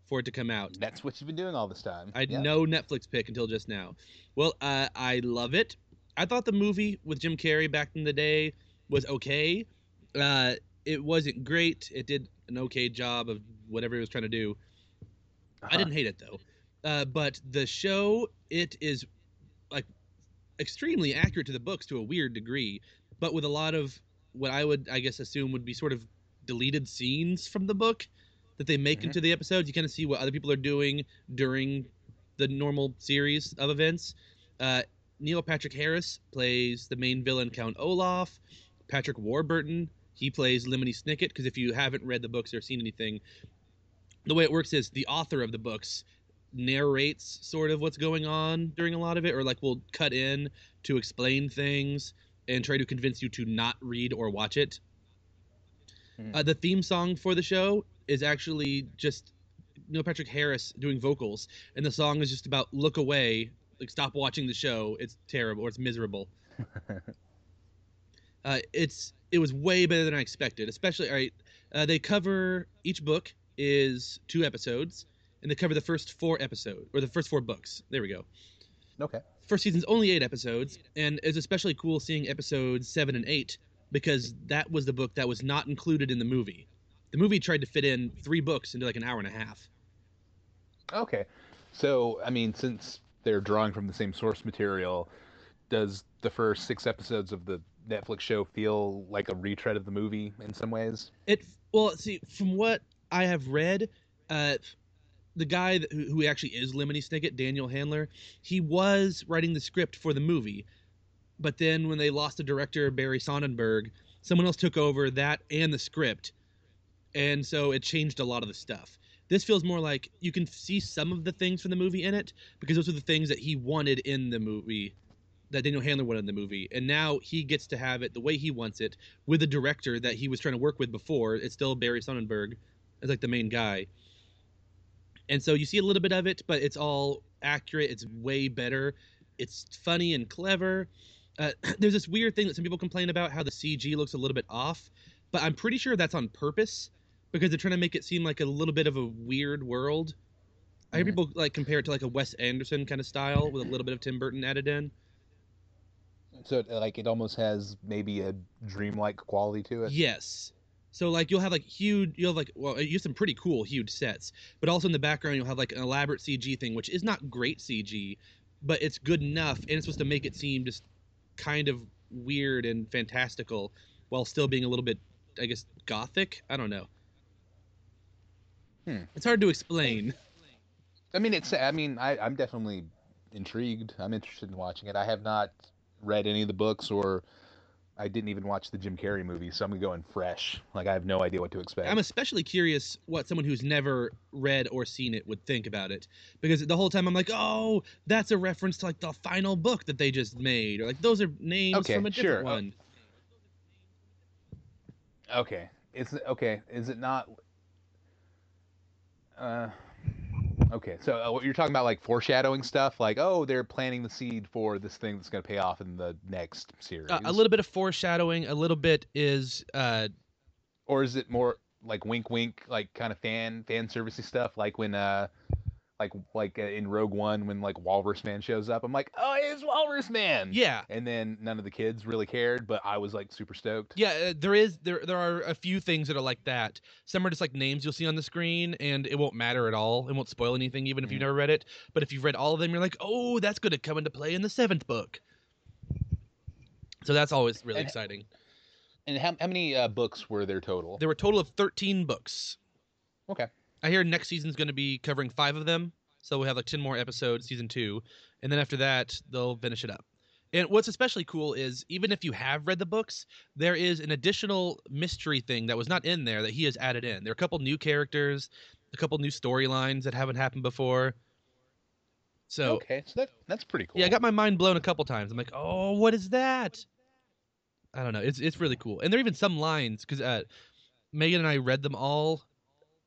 for it to come out. That's what you've been doing all this time. I had Yeah. no Netflix pick until just now. Well, uh, I love it. I thought the movie with Jim Carrey back in the day was okay. Uh, it wasn't great. It did an okay job of whatever it was trying to do. I Uh-huh. didn't hate it though. Uh, but the show, it is like extremely accurate to the books to a weird degree, but with a lot of what I would, I guess, assume would be sort of deleted scenes from the book that they make Mhm. into the episodes. You kind of see what other people are doing during the normal series of events. Uh, Neil Patrick Harris plays the main villain, Count Olaf. Patrick Warburton, he plays Lemony Snicket. Because if you haven't read the books or seen anything, the way it works is the author of the books narrates sort of what's going on during a lot of it, or like will cut in to explain things and try to convince you to not read or watch it. Mhm. Uh, the theme song for the show is actually just Neil Patrick Harris doing vocals, and the song is just about look away, like stop watching the show. It's terrible or it's miserable. [laughs] uh, it's it was way better than I expected. Especially, all right, uh, they cover each book is two episodes, and they cover the first four episodes or the first four books. There we go. Okay. First season's only eight episodes, and it's especially cool seeing episodes seven and eight because that was the book that was not included in the movie. The movie tried to fit in three books into like an hour and a half. Okay. So, I mean, since they're drawing from the same source material, does the first six episodes of the Netflix show feel like a retread of the movie in some ways? It well, see, from what I have read, uh, the guy who, who actually is Lemony Snicket, Daniel Handler, he was writing the script for the movie, but then when they lost the director Barry Sonnenberg, someone else took over that and the script, and so it changed a lot of the stuff. This feels more like you can see some of the things from the movie in it because those are the things that he wanted in the movie that Daniel Handler wanted in the movie, and now he gets to have it the way he wants it with a director that he was trying to work with before. It's still Barry Sonnenberg as like the main guy, and so you see a little bit of it, but it's all accurate. It's way better. It's funny and clever. Uh, [clears throat] there's this weird thing that some people complain about how the CG looks a little bit off, but I'm pretty sure that's on purpose because they're trying to make it seem like a little bit of a weird world. I hear people like compare it to like a Wes Anderson kind of style with a little bit of Tim Burton added in. So, like, it almost has maybe a dreamlike quality to it. Yes. So like you'll have like huge, you'll have like well, you have some pretty cool huge sets, but also in the background you'll have like an elaborate CG thing, which is not great CG, but it's good enough, and it's supposed to make it seem just kind of weird and fantastical, while still being a little bit, I guess, gothic. I don't know. Hmm. It's hard to explain. I mean, it's. I mean, I, I'm definitely intrigued. I'm interested in watching it. I have not read any of the books, or I didn't even watch the Jim Carrey movie, so I'm going fresh. Like I have no idea what to expect. I'm especially curious what someone who's never read or seen it would think about it because the whole time I'm like, oh, that's a reference to like the final book that they just made, or like those are names Okay, from a different sure. One. Okay. Is it okay? Is it not? Uh, okay. So uh, what you're talking about, like foreshadowing stuff, like oh, they're planting the seed for this thing that's going to pay off in the next series. Uh, a little bit of foreshadowing. A little bit is uh, or is it more like wink, wink, like kind of fan fan servicey stuff, like when uh, like like uh, in Rogue One when like Walrus Man shows up, I'm like, oh, it's Walrus Man. yeah. And then none of the kids really cared, but I was like super stoked. Yeah, uh, there is there there are a few things that are like that. Some are just like names you'll see on the screen, and it won't matter at all. It won't spoil anything, even if you've Mhm. never read it. But if you've read all of them, you're like, oh, that's going to come into play in the seventh book. So that's always really And- exciting. And how how many uh, books were there total? There were a total of thirteen books. Okay. I hear next season's going to be covering five of them, so we'll have like ten more episodes, season two, and then after that they'll finish it up. And what's especially cool is even if you have read the books, there is an additional mystery thing that was not in there that he has added in. There are a couple new characters, a couple new storylines that haven't happened before. So okay, so that that's pretty cool. yeah, I got my mind blown a couple times. I'm like, oh, what is that? I don't know. It's it's really cool, and there are even some lines because uh, Megan and I read them all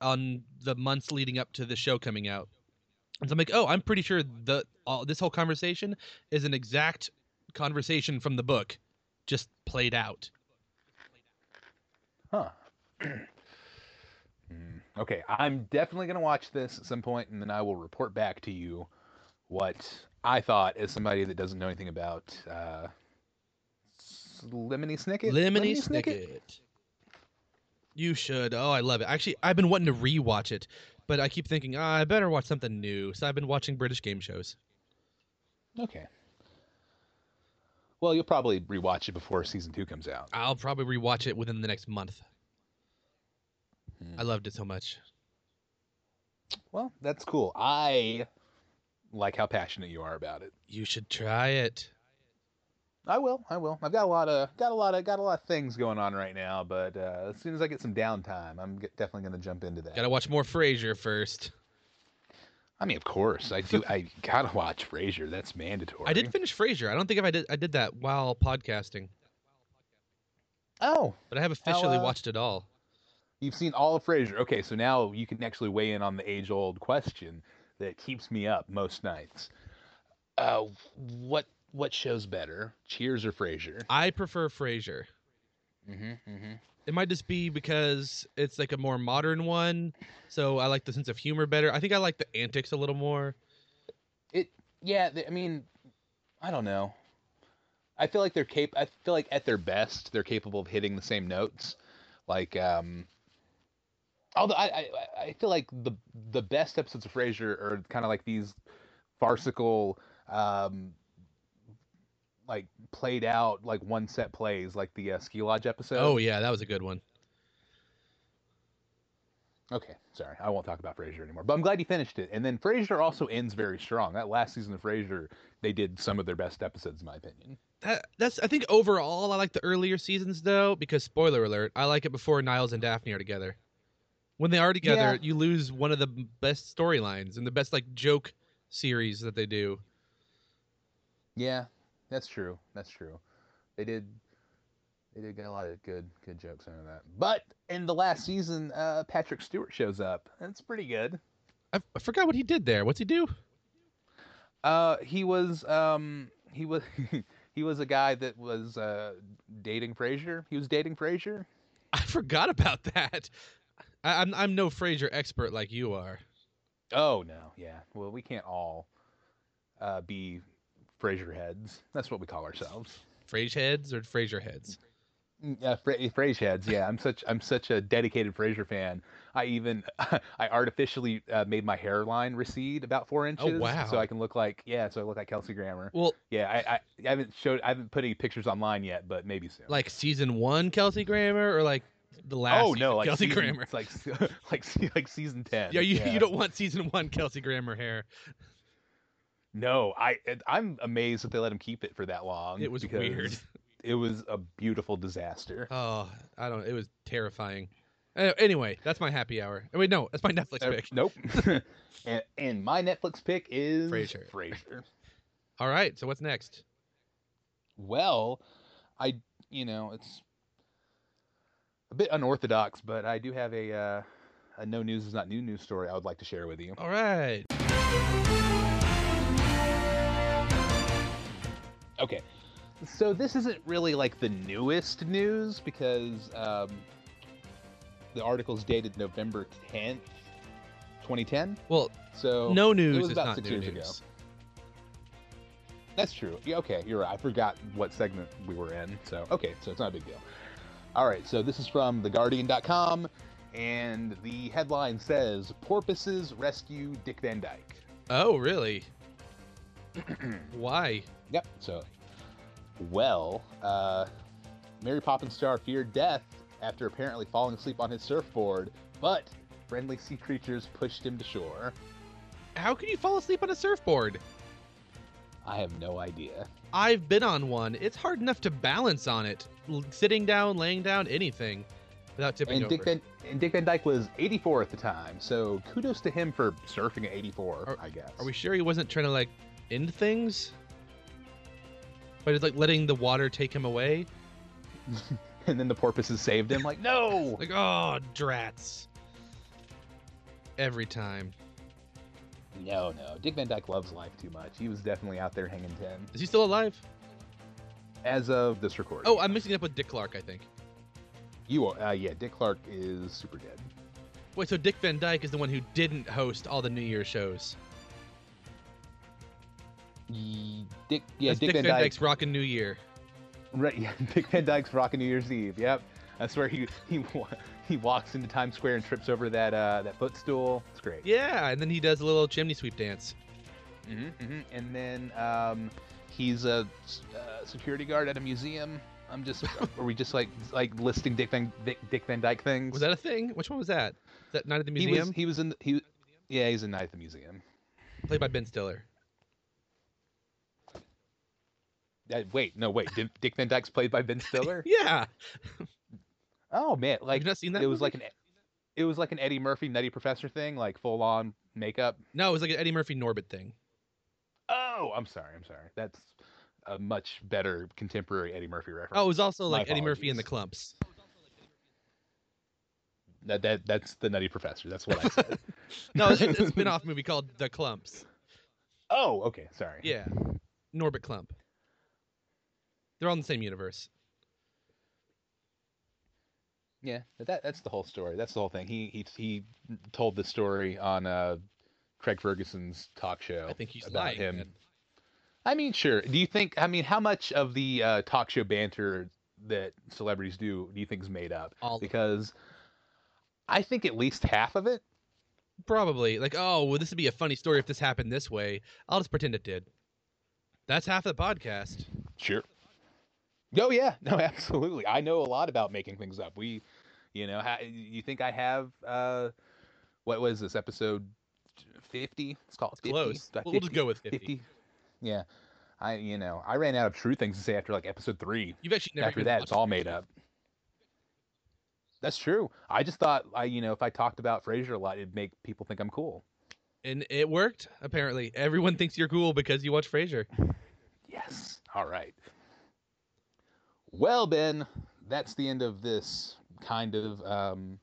on the months leading up to the show coming out, and so I'm like, oh, I'm pretty sure the all, this whole conversation is an exact conversation from the book, just played out. Huh. [clears throat] Hmm, okay, I'm definitely gonna watch this at some point, and then I will report back to you what I thought as somebody that doesn't know anything about uh, s- Lemony Snicket. Lemony Snicket. You should. Oh, I love it. Actually, I've been wanting to rewatch it, but I keep thinking, ah, I better watch something new. So I've been watching British game shows. Okay. Well, you'll probably rewatch it before season two comes out. I'll probably rewatch it within the next month. Hmm. I loved it so much. Well, that's cool. I like how passionate you are about it. You should try it. I will. I will. I've got a lot of got a lot of got a lot of things going on right now, but uh, as soon as I get some downtime, I'm g- definitely going to jump into that. Gotta watch more Frasier first. I mean, of course, I do. I [laughs] gotta watch Frasier. That's mandatory. I did finish Frasier. I don't think if I did I did that while podcasting, Oh, but I have officially uh, watched it all. you've seen all of Frasier. Okay, so now you can actually weigh in on the age-old question that keeps me up most nights. Uh, what what shows better, Cheers or Frasier? I prefer Frasier. Mm-hmm. Mm-hmm. It might just be because it's like a more modern one, so I like the sense of humor better. I think I like the antics a little more. It yeah. th- I mean, I don't know. I feel like they're cap. I feel like at their best, they're capable of hitting the same notes. Like, um, although I, I, I feel like the the best episodes of Frasier are kind of like these farcical, um, like played out like one set plays, like the uh, Ski Lodge episode. oh yeah, that was a good one. Okay, sorry, I won't talk about Frasier anymore. But I'm glad you finished it. And then Frasier also ends very strong. That last season of Frasier, they did some of their best episodes, in my opinion. That that's I think overall I like the earlier seasons though because spoiler alert, I like it before Niles and Daphne are together. When they are together, Yeah. you lose one of the best storylines and the best like joke series that they do. Yeah, that's true. That's true. They did. They did get a lot of good, good jokes out of that. But in the last season, uh, Patrick Stewart shows up. That's pretty good. I, I forgot what he did there. What's he do? Uh, he was, um, he was, [laughs] he was a guy that was uh, dating Frasier. He was dating Frasier. I forgot about that. I, I'm I'm no Frasier expert like you are. Oh no, yeah. Well, we can't all uh, be Frasier heads. That's what we call ourselves. Frasier heads or Frasier heads? Mm, Yeah, Fra- Frasier heads. Yeah, I'm such I'm such a dedicated Frasier fan. I even [laughs] I artificially uh, made my hairline recede about four inches, Oh, wow. so I can look like yeah, so I look like Kelsey Grammer. Well, Yeah, I, I, I haven't showed I haven't put any pictures online yet, but maybe soon. like season one Kelsey Grammer or like the last oh no, like Kelsey season, Grammer. it's like [laughs] like like season ten. Yeah, you, you don't want season one Kelsey Grammer hair. No, I I'm amazed that they let him keep it for that long. It was weird. It was a beautiful disaster. Oh, I don't. Know. It was terrifying. Anyway, that's my happy hour. Wait, no, that's my Netflix Uh, pick. nope. [laughs] [laughs] and, and my Netflix pick is Frasier. Frasier. [laughs] All right, so what's next? Well, I you know it's a bit unorthodox, but I do have a uh, a no news is not new news story I would like to share with you. All right. Okay, so this isn't really like the newest news because um, the article's dated November tenth, twenty ten. Well, So no it news was is about not six new years news. ago. That's true. Yeah, okay, you're right. I forgot what segment we were in. So, okay, so it's not a big deal. All right, so this is from theguardian.com, and the headline says Porpoises rescue Dick Van Dyke. Oh, really? [clears throat] Why? Yep, so, well, uh, Mary Poppins star feared death after apparently falling asleep on his surfboard, but friendly sea creatures pushed him to shore. How can you fall asleep on a surfboard? I have no idea. I've been on one. It's hard enough to balance on it, sitting down, laying down, anything, without tipping And over. Dick, Van, and Dick Van Dyke was 84 at the time, so kudos to him for surfing at 84, Are- I guess. Are we sure he wasn't trying to like end things? By just like letting the water take him away? [laughs] and then the porpoises saved him, like, no! [laughs] Like, oh, drats. Every time. no, no. Dick Van Dyke loves life too much. He was definitely out there hanging 10. Is he still alive? As of this recording. Oh, I'm mixing it up with Dick Clark, I think. You are, uh, yeah, Dick Clark is super dead. Wait, so Dick Van Dyke is the one who didn't host all the New Year shows. Dick, yeah, That's Dick, Van, Dyke's Dyke. Rockin' New Year. Right, [laughs] yeah, Dick Van Dyke's rocking New Year's Eve. Yep, that's where he [laughs] he he walks into Times Square and trips over that uh, that footstool. It's great. Yeah, and then he does a little chimney sweep dance. hmm hmm And then um, he's a, uh, security guard at a museum. I'm just, [laughs] are we just like like listing Dick Van Dick, Dick Van Dyke things? Was that a thing? Which one was that? Is that Night at the he Museum? was he was in the, he yeah he's in Night at the Museum. Played by Ben Stiller. Uh, wait no wait Dick, Dick Van Dyke's played by Ben Stiller. [laughs] Yeah. oh man, like you not seen that? it was movie? like an it was like an Eddie Murphy Nutty Professor thing, like full on makeup. No, it was like an Eddie Murphy Norbit thing. Oh, I'm sorry, I'm sorry. That's a much better contemporary Eddie Murphy reference. Oh, it was also My like Eddie Murphy and the. Klumps. that, that that's the Nutty Professor. That's what I said. [laughs] No, it's a [laughs] spin-off movie called The Klumps. oh, okay, sorry. Yeah. Norbit Klump. They're all in the same universe. Yeah, that that's the whole story. That's the whole thing. He he he told the story on uh Craig Ferguson's talk show. I think he's about lying. him. I mean, sure. Do you think? I mean, how much of the uh, talk show banter that celebrities do do you think is made up? All. Because I think at least half of it. Probably. Like, oh, well, this would be a funny story if this happened this way. I'll just pretend it did. That's half of the podcast. Sure. Oh yeah, [laughs] no, absolutely. I know a lot about making things up. We, you know, ha- you think I have? uh What was this episode? Fifty? It's called 50? Close. We'll, just go with 50. Yeah. I, you know, I ran out of true things to say after like episode three. You've actually never after that, it's all made up. That's true. I just thought, I, you know, if I talked about Frasier a lot, it'd make people think I'm cool. And it worked, apparently. Everyone thinks you're cool because you watch Frasier. Yes. All right. Well, Ben, that's the end of this kind of um,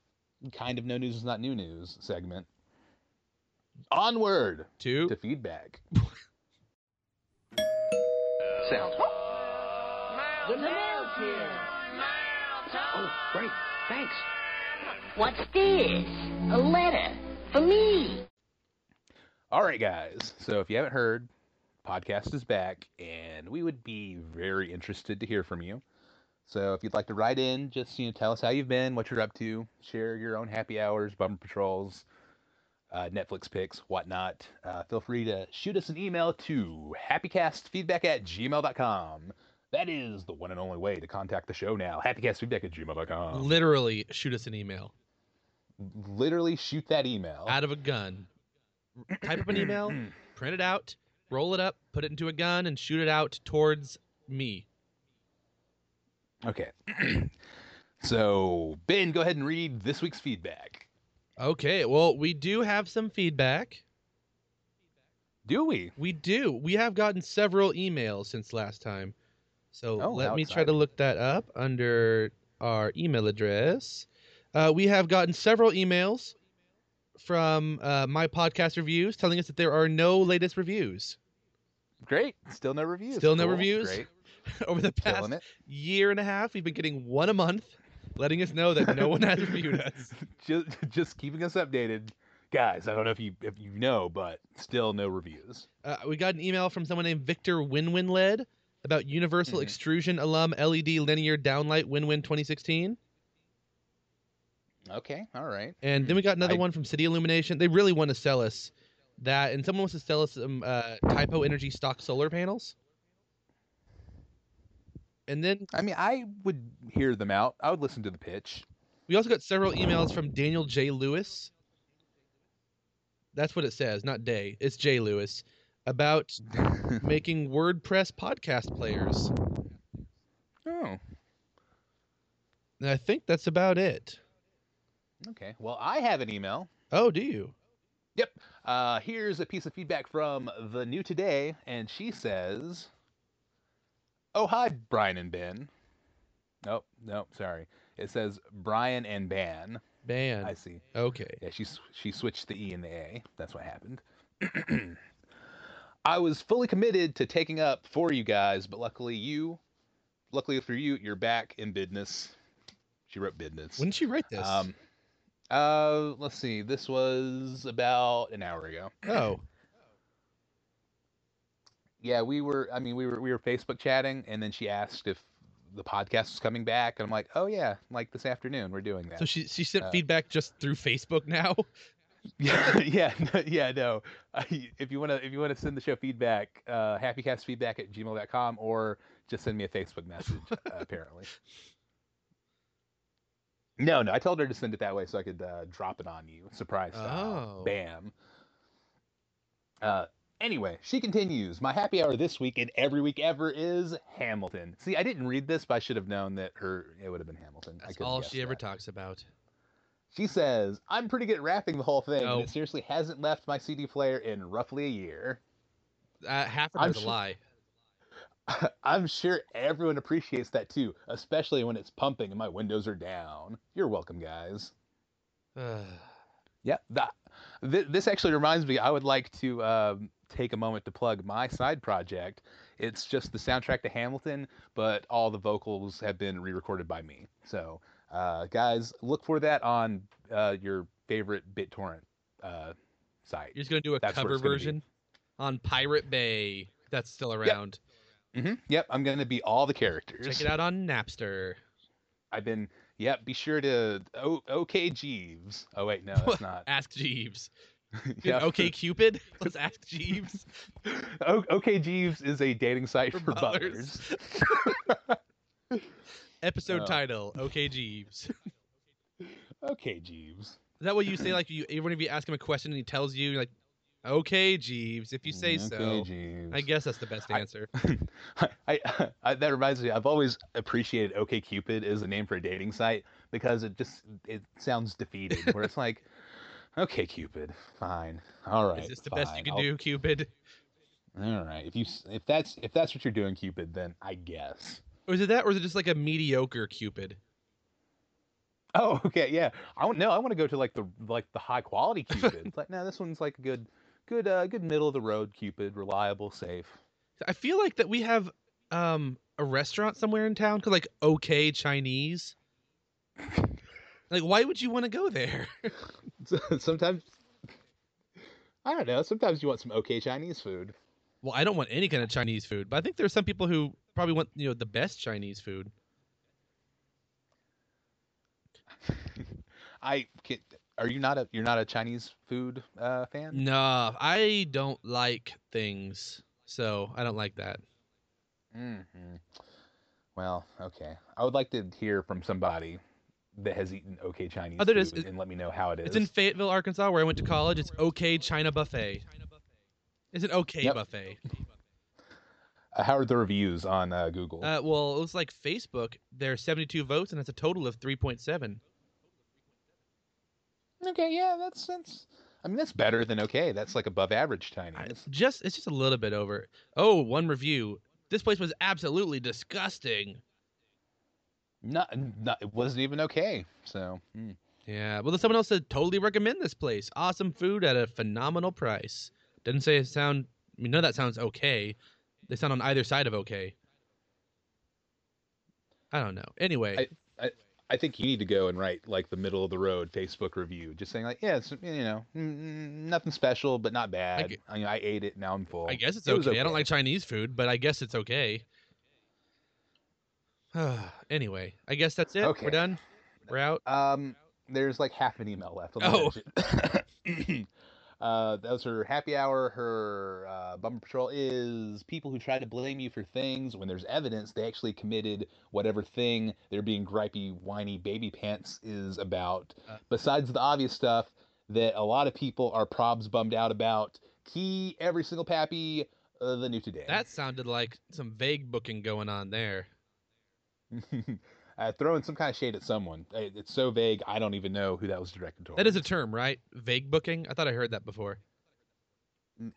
kind of no news is not new news segment. Onward Two. to feedback. [laughs] Sounds. The mail's here. Oh, great. Thanks. What's this? A letter for me. All right, guys. So if you haven't heard, podcast is back, and we would be very interested to hear from you. So if you'd like to write in, just you know, tell us how you've been, what you're up to, share your own happy hours, bumper patrols, uh, Netflix picks, whatnot. Uh, feel free to shoot us an email to happycastfeedback at gmail.com. That is the one and only way to contact the show now. Happycastfeedback at gmail.com. Literally, shoot us an email Literally shoot that email. out of a gun. Type up an email, [clears throat] print it out, roll it up, put it into a gun, and shoot it out towards me. Okay. [clears throat] so, Ben, go ahead and read this week's feedback. Okay, well, we do have some feedback. Do we? We do. We have gotten several emails since last time. So Oh, let me try to look that up under our email address. Uh, we have gotten several emails from uh, my podcast reviews telling us that there are no latest reviews. Great. Still no reviews. Still no Cool. reviews? Great. [laughs] Over the past year and a half, we've been getting one a month, letting us know that no one has reviewed [laughs] us. just, just keeping us updated. Guys, I don't know if you if you know, but still no reviews. Uh, we got an email from someone named Victor Winwin led about Universal Mhm. Extrusion alum LED linear downlight Winwin 2016. Okay, all right. And then we got another I- one from City Illumination. They really want to sell us that, and someone wants to sell us some uh, Typo Energy stock solar panels. And then I mean, I would hear them out. I would listen to the pitch. we also got several emails from Daniel J. Lewis. That's what it says, not Day. It's J. Lewis about [laughs] making WordPress podcast players. oh, And I think that's about it. okay. Well, I have an email. Oh, do you? Yep. Uh, here's a piece of feedback from the new today, and she says, "Oh hi, Brian and Ben." Nope, nope, sorry. It says Brian and Ban. Ban. I see. Okay. Yeah, she she switched the E and the A. That's what happened. [clears throat] I was fully committed to taking up for you guys, but luckily you, luckily for you, you're back in business. She wrote business. When did she write this? Um, uh, let's see. This was about an hour ago. oh, Yeah, we were. I mean, we were we were Facebook chatting, and then she asked if the podcast was coming back, and I'm like, oh yeah, like this afternoon we're doing that. so she she sent Uh, feedback just through Facebook now. [laughs] Yeah, [laughs] yeah, no, yeah, no. I, if you wanna, if you wanna send the show feedback, uh, happycastfeedback at gmail.com or just send me a Facebook message. uh, [laughs] apparently. No, no. I told her to send it that way so I could uh, drop it on you, surprise style. Oh. Bam. Uh, anyway, she continues. My happy hour this week and every week ever is Hamilton. See, I didn't read this, but I should have known that her it would have been Hamilton. That's all she ever that. talks about. She says, I'm pretty good at rapping the whole thing, and it seriously hasn't left my CD player in roughly a year. Uh, half of I'm it's a lie. [laughs] I'm sure everyone appreciates that too, especially when it's pumping and my windows are down. You're welcome, guys. [sighs] Yeah, that, th- this actually reminds me. I would like to um, take a moment to plug my side project. It's just the soundtrack to Hamilton, but all the vocals have been re-recorded by me. So, uh, guys, look for that on uh, your favorite BitTorrent uh, site. You're just gonna do a That's cover it's version on Pirate Bay. That's still around. hmm Yep, I'm gonna be all the characters. Check it out on Napster. I've been. Yep, be sure to. Oh, okay, Jeeves. Oh wait, no, that's [laughs] not. Ask Jeeves. [laughs] Yep. Okay, Cupid. [laughs] Let's ask Jeeves. [laughs] O- okay, Jeeves is a dating site For for, butlers. butlers. Episode Oh. title: Okay, Jeeves. okay, Jeeves. Is that what you say? Like you, if you ask him a question and he tells you, like, "Okay, Jeeves," if you say mm, okay, so. Jeeves. I guess that's the best I- answer. I, I, that reminds me. I've always appreciated Okay Cupid as a name for a dating site because it just it sounds defeated. where it's like, okay, Cupid, fine, all right. Is this the best you can I'll- do, Cupid? All right. If you if that's if that's what you're doing, Cupid, then I guess. Or is it that, or is it just like a mediocre Cupid? Oh, [laughs] okay, yeah. I want no. I want to go to like the like the high quality [laughs] Cupid. Like, no, this one's like a good, good, uh, good middle of the road Cupid, reliable, safe. I feel like that we have um a restaurant somewhere in town called like OK Chinese. [laughs] like, why would you want to go there? [laughs] Sometimes, I don't know. Sometimes you want some okay Chinese food. well, I don't want any kind of Chinese food, but I think there's some people who probably want you know the best Chinese food. [laughs] I can, are you not a you're not a Chinese food uh, fan? No, I don't like things, so I don't like that. hmm Well, okay. I would like to hear from somebody that has eaten okay Chinese Oh, there food is. and let me know how it is. It's in Fayetteville, Arkansas, where I went to college. It's OK China Buffet. It's an OK Yep. buffet. Uh, how are the reviews on uh, Google? Uh, well, it looks like Facebook. There's 72 votes, and it's a total of 3.7. okay, yeah, that's that's. I mean, that's better than okay. That's like above average Chinese. I- Just it's just a little bit over. Oh, one review. This place was absolutely disgusting. Not, not, it wasn't even okay. So, hmm. Yeah, well, then someone else said totally recommend this place. Awesome food at a phenomenal price. Didn't say it sound. I mean, none of that sounds okay. They sound on either side of okay. I don't know. Anyway, I I think you need to go and write like the middle of the road Facebook review, just saying like, yeah, it's you know, mm, mm, nothing special, but not bad. g- I, mean, I ate it, now I'm full. I guess it's It was okay. I don't like Chinese food, but I guess it's okay. [sighs] anyway, I guess that's it. Okay. We're done. We're out. Um, there's like half an email left. Oh. [coughs] Uh, that was her happy hour. Her uh, bumper patrol is people who try to blame you for things when there's evidence they actually committed whatever thing they're being gripey, whiny baby pants is about. Uh. Besides the obvious stuff that a lot of people are probs bummed out about. Key every single pappy. Uh, the new today. That sounded like some vague booking going on there. [laughs] uh, throwing some kind of shade at someone. Uh, It's so vague. I don't even know who that was directed towards. That is a term, right? Vague booking. I thought I heard that before.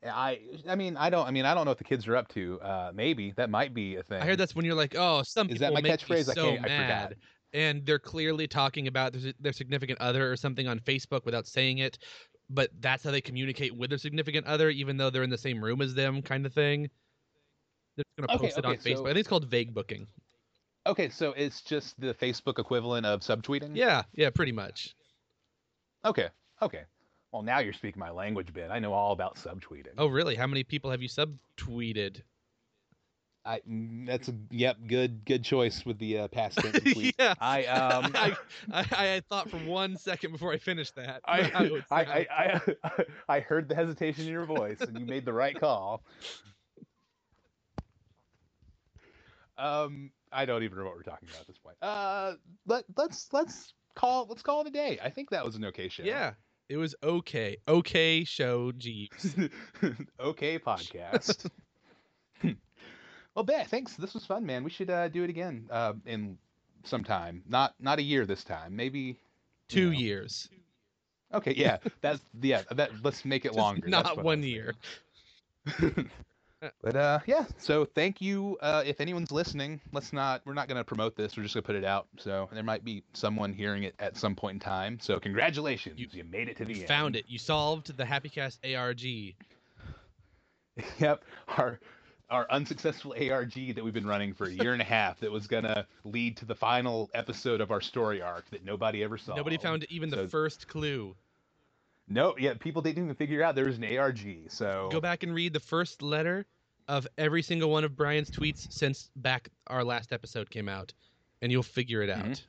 I I mean I don't I mean I don't know what the kids are up to. Uh, maybe that might be a thing. I heard that's when you're like, oh, some Is that my catchphrase? I can't- I forgot. mad, and they're clearly talking about their, their significant other or something on Facebook without saying it, but that's how they communicate with their significant other, even though they're in the same room as them, kind of thing. They're just gonna Okay, post it on okay, Facebook. I think it's called vague booking. Okay, so it's just the Facebook equivalent of subtweeting. Yeah, yeah, pretty much. Okay. Okay. Well, now you're speaking my language, Ben. I know all about subtweeting. Oh, really? How many people have you subtweeted? I mm, that's a yep good good choice with the uh, past tense [laughs] tweet. yeah. I um [laughs] I, I, I thought for one second before I finished that. I, [laughs] I. I, I, I heard the hesitation in your voice, and you made the right call. Um, I don't even know what we're talking about at this point. Uh, let let's let's call let's call it a day. I think that was an okay show. yeah, it was okay. Okay, show Jeeves. [laughs] okay podcast. [laughs] well, Ben, thanks. This was fun, man. We should uh, do it again uh, in sometime. Not not a year this time. Maybe you Two know. years, Okay, yeah. That's yeah. That let's make it Just longer. Not one year. [laughs] but uh, yeah. So thank you. Uh, if anyone's listening, let's not. We're not gonna promote this. We're just gonna put it out. So there might be someone hearing it at some point in time. So congratulations, you, You- made it to the You end. found it. You solved the HappyCast ARG. [laughs] Yep. Our our unsuccessful ARG that we've been running for a year and a [laughs] half that was gonna lead to the final episode of our story arc that nobody ever saw. Nobody found even the first clue. No, yeah, people didn't even figure out there was an ARG. So Go back and read the first letter of every single one of Brian's tweets since back our last episode came out, and you'll figure it out. Mhm.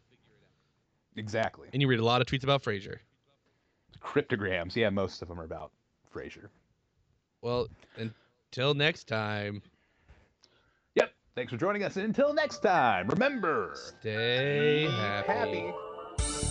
exactly. And you read a lot of tweets about Frasier. Cryptograms. Yeah, most of them are about Frasier. Well, until next time, Yep. Thanks for joining us. And until next time, remember, stay happy. happy.